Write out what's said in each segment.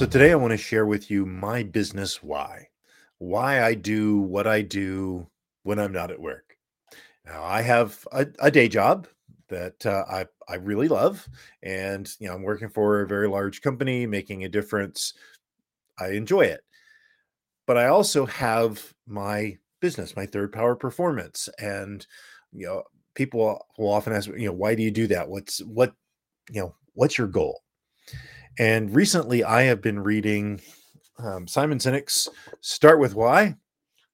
So, today I want to share with you my business why. Why I do what I do when I'm not at work. Now, I have a, a day job that uh, I, I really love. And, you know, I'm working for a very large company, making a difference. I enjoy it. But I also have my business, my third power performance. And, you know, people will often ask, you know, why do you do that? What's what, you know, what's your goal? And recently I have been reading um, Simon Sinek's Start with Why.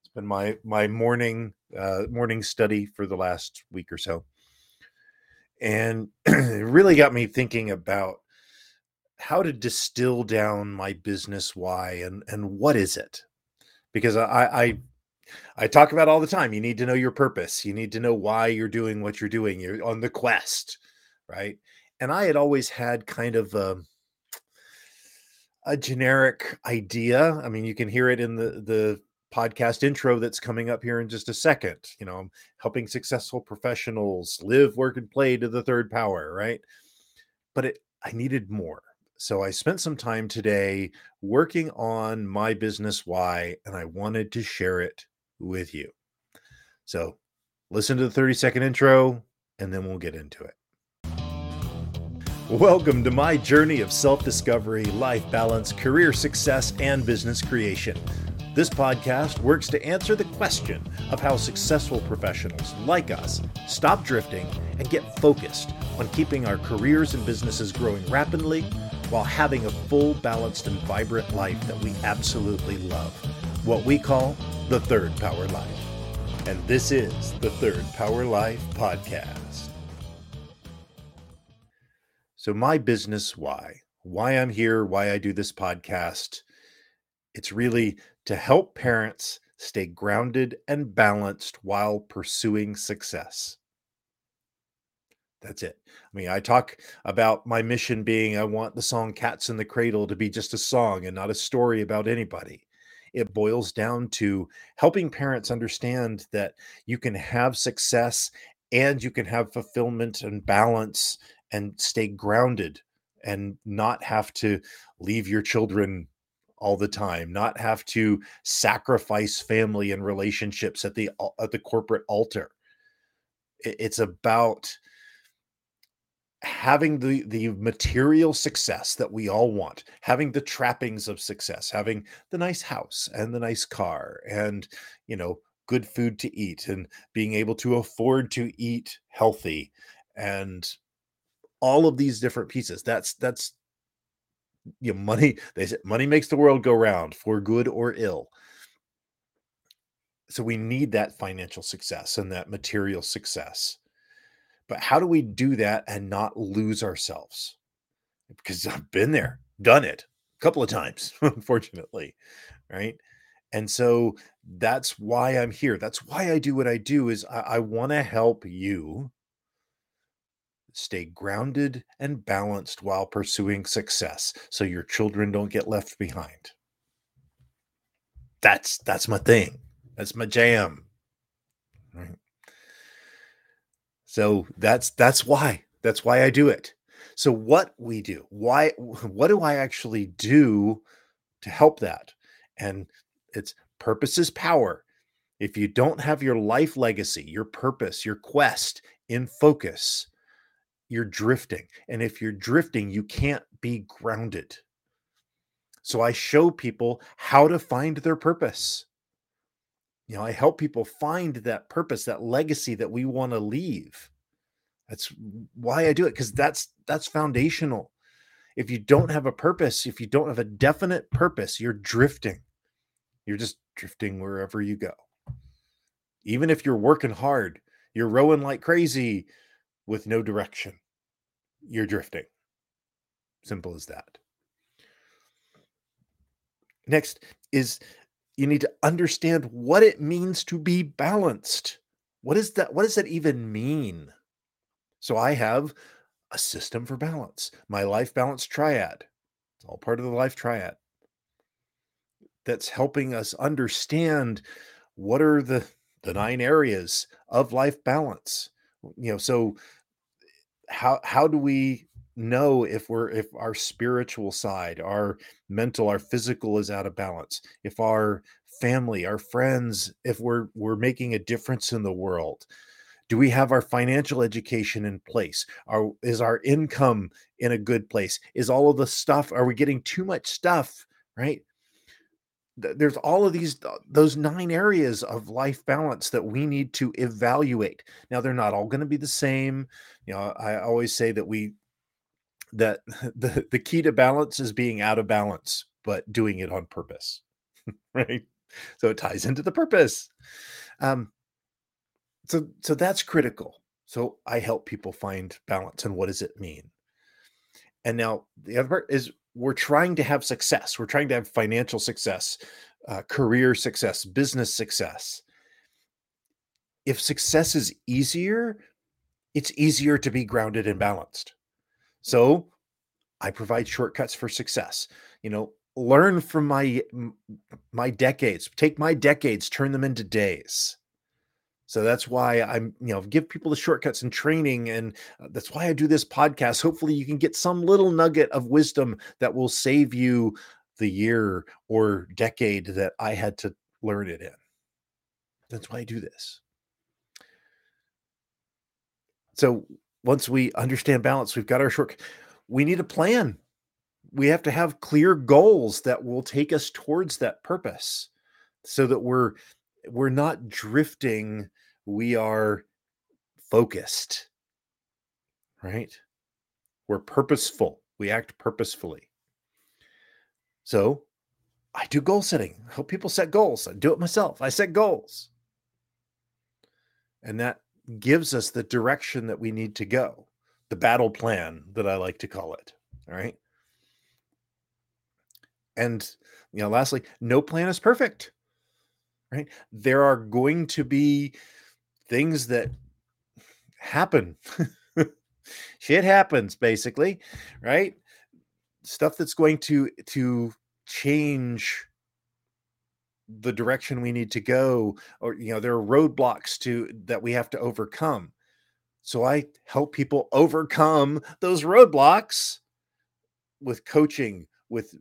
It's been my my morning uh, morning study for the last week or so. And it really got me thinking about how to distill down my business why and and what is it? Because I I I talk about all the time. You need to know your purpose. You need to know why you're doing what you're doing. You're on the quest, right? And I had always had kind of a, a generic idea. I mean, you can hear it in the the podcast intro that's coming up here in just a second. You know, um, helping successful professionals live, work, and play to the third power, right? But it I needed more. So I spent some time today working on my business why, and I wanted to share it with you. So listen to the 30 second intro, and then we'll get into it. Welcome to my journey of self discovery, life balance, career success, and business creation. This podcast works to answer the question of how successful professionals like us stop drifting and get focused on keeping our careers and businesses growing rapidly while having a full, balanced, and vibrant life that we absolutely love. What we call the Third Power Life. And this is the Third Power Life Podcast. So, my business why, why I'm here, why I do this podcast, it's really to help parents stay grounded and balanced while pursuing success. That's it. I mean, I talk about my mission being I want the song Cats in the Cradle to be just a song and not a story about anybody. It boils down to helping parents understand that you can have success and you can have fulfillment and balance and stay grounded and not have to leave your children all the time not have to sacrifice family and relationships at the at the corporate altar. It's about having the the material success that we all want having the trappings of success having the nice house and the nice car and you know good food to eat and being able to afford to eat healthy and all of these different pieces. That's that's you know money they said money makes the world go round for good or ill. So we need that financial success and that material success. But how do we do that and not lose ourselves? Because i've been there done it a couple of times unfortunately right? And so that's why i'm here. That's why i do what i do is i, I want to help you stay grounded and balanced while pursuing success so your children don't get left behind. That's that's my thing. That's my jam. Right. So that's that's why that's why i do it. So what we do why what do i actually do to help that? And it's purpose is power. If you don't have your life legacy your purpose your quest in focus you're drifting. And if you're drifting, you can't be grounded. So I show people how to find their purpose. You know, I help people find that purpose, that legacy that we want to leave. That's why I do it because that's that's foundational. If you don't have a purpose, if you don't have a definite purpose, you're drifting. You're just drifting wherever you go. Even if you're working hard, you're rowing like crazy, with no direction. You're drifting. Simple as that. Next is you need to understand what it means to be balanced. What is that? What does that even mean? So I have a system for balance, my life balance triad. It's all part of the life triad. That's helping us understand what are the the nine areas of life balance. You know, so how how do we know if we're if our spiritual side, our mental, our physical is out of balance, if our family, our friends, if we're we're making a difference in the world. Do we have our financial education in place? Are is our income in a good place? Is all of the stuff are we getting too much stuff, right? There's all of these those nine areas of life balance that we need to evaluate. Now they're not all going to be the same. You know i always say that we that the the key to balance is being out of balance but doing it on purpose right? So it ties into the purpose. Um so so that's critical. So i help people find balance and what does it mean? And now the other part is we're trying to have success. We're trying to have financial success, uh, career success, business success. If success is easier, it's easier to be grounded and balanced. So I provide shortcuts for success. You know, learn from my my decades. Take my decades, turn them into days. So that's why I'm, you know, give people the shortcuts and training. And uh, that's why I do this podcast. Hopefully, you can get some little nugget of wisdom that will save you the year or decade that I had to learn it in. That's why I do this. So once we understand balance, we've got our short, we need a plan. We have to have clear goals that will take us towards that purpose so that we're we're not drifting we are focused right? We're purposeful. We act purposefully. So i do goal setting. I help people set goals. I do it myself. I set goals. And that gives us the direction that we need to go. The battle plan that i like to call it all right? And you know lastly no plan is perfect right? There are going to be things that happen. Shit happens basically, right? Stuff that's going to to change the direction we need to go or you know there are roadblocks to that we have to overcome. So I help people overcome those roadblocks with coaching, with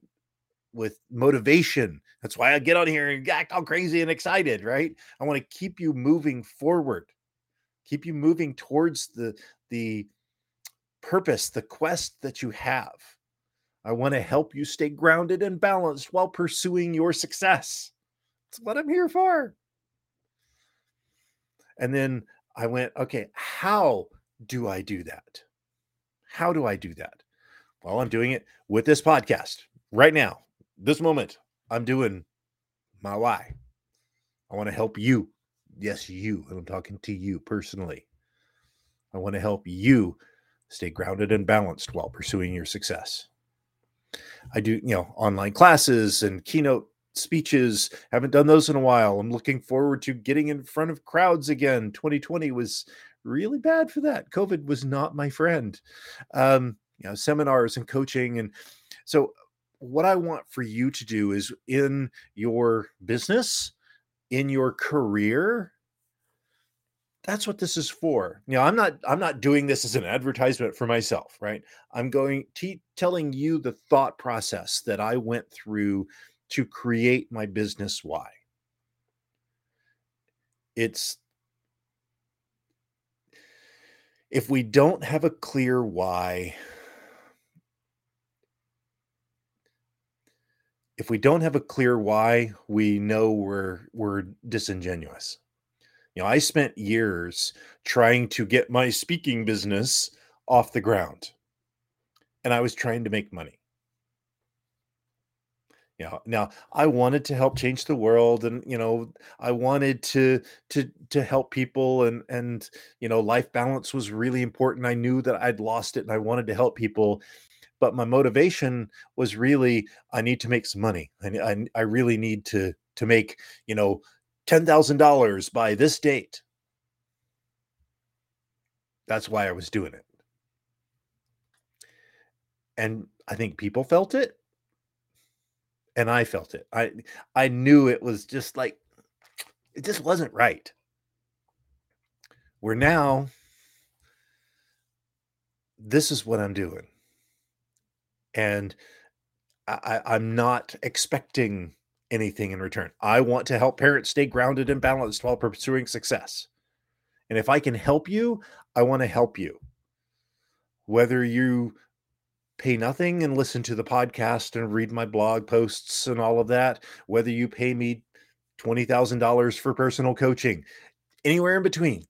with motivation. That's why I get on here and act all crazy and excited, right? I want to keep you moving forward, keep you moving towards the the purpose, the quest that you have. I want to help you stay grounded and balanced while pursuing your success. That's what I'm here for. And then I went, okay, how do I do that? How do I do that? Well, I'm doing it with this podcast right now this moment, I'm doing my why. I want to help you. Yes, you. And I'm talking to you personally. I want to help you stay grounded and balanced while pursuing your success. I do, you know, online classes and keynote speeches. Haven't done those in a while. I'm looking forward to getting in front of crowds again. 2020 was really bad for that. COVID was not my friend. Um, you know, seminars and coaching and so what I want for you to do is in your business, in your career, that's what this is for. You know, I'm not I'm not doing this as an advertisement for myself, right? I'm going to telling you the thought process that I went through to create my business why. It's if we don't have a clear why, if we don't have a clear why, we know we're we're disingenuous. You know, I spent years trying to get my speaking business off the ground. And I was trying to make money. You know, now I wanted to help change the world and you know, I wanted to to to help people and and you know, life balance was really important. I knew that I'd lost it and I wanted to help people but my motivation was really I need to make some money. I I, I really need to to make you know ten thousand dollars by this date. That's why I was doing it, and I think people felt it, and I felt it. I I knew it was just like it just wasn't right. Where now, this is what I'm doing And I, I'm not expecting anything in return. I want to help parents stay grounded and balanced while pursuing success. And if I can help you, I want to help you. Whether you pay nothing and listen to the podcast and read my blog posts and all of that, whether you pay me $20,000 for personal coaching, anywhere in between,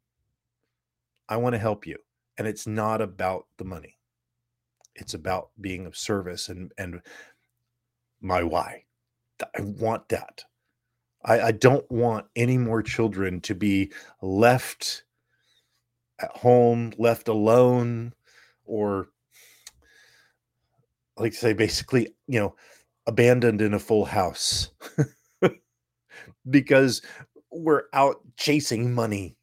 I want to help you. And it's not about the money. It's about being of service and and my why. I want that. I, I don't want any more children to be left at home, left alone, or like to say basically, you know, abandoned in a full house because we're out chasing money,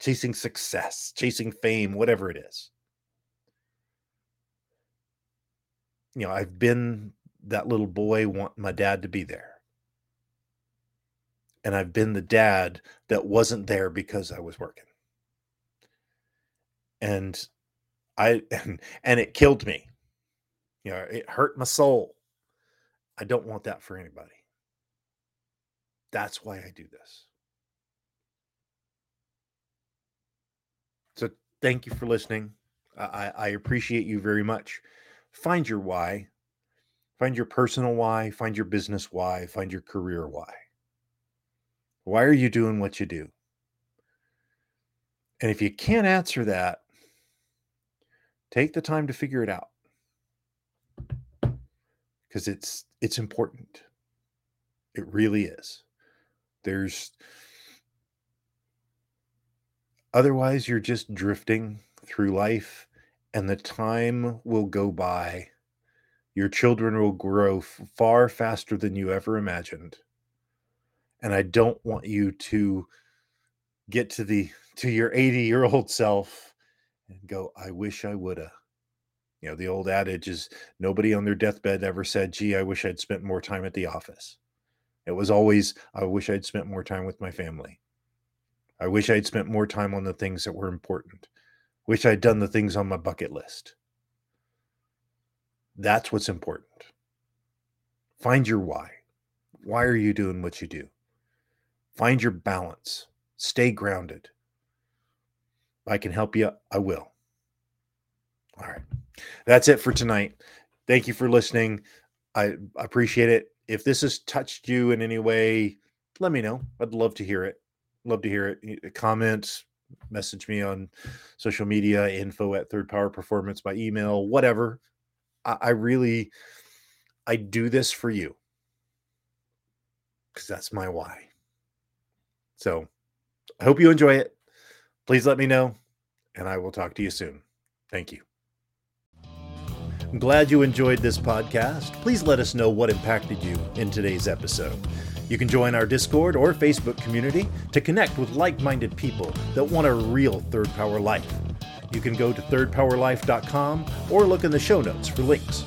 chasing success, chasing fame, whatever it is. You know, I've been that little boy want my dad to be there. And I've been the dad that wasn't there because I was working. And I and, and it killed me. You know, it hurt my soul. I don't want that for anybody. That's why I do this. So thank you for listening. I, I appreciate you very much. Find your why Find your personal why, find your business why, find your career why. Why are you doing what you do? And if you can't answer that, take the time to figure it out. Cuz it's it's important. It really is. There's otherwise you're just drifting through life and the time will go by your children will grow far faster than you ever imagined. And I don't want you to get to the to your 80 year old self and go, I wish I woulda. You know, the old adage is nobody on their deathbed ever said, gee, I wish I'd spent more time at the office. It was always, I wish I'd spent more time with my family. I wish I'd spent more time on the things that were important. Wish I'd done the things on my bucket list. That's what's important. Find your why. Why are you doing what you do? Find your balance. Stay grounded. If I can help you, I will. All right. That's it for tonight. Thank you for listening. I appreciate it. If this has touched you in any way, let me know. I'd love to hear it. Love to hear it. Uh, comment, message me on social media, info at third power performance by email, whatever. I, I really I do this for you because that's my why. So I hope you enjoy it. Please let me know, and I will talk to you soon. Thank you. I'm glad you enjoyed this podcast. Please let us know what impacted you in today's episode. You can join our Discord or Facebook community to connect with like minded people that want a real third power life. You can go to thirdpowerlife.com or look in the show notes for links.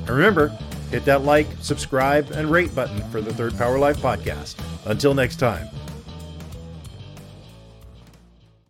And remember, hit that like, subscribe, and rate button for the Third Power Life podcast. Until next time.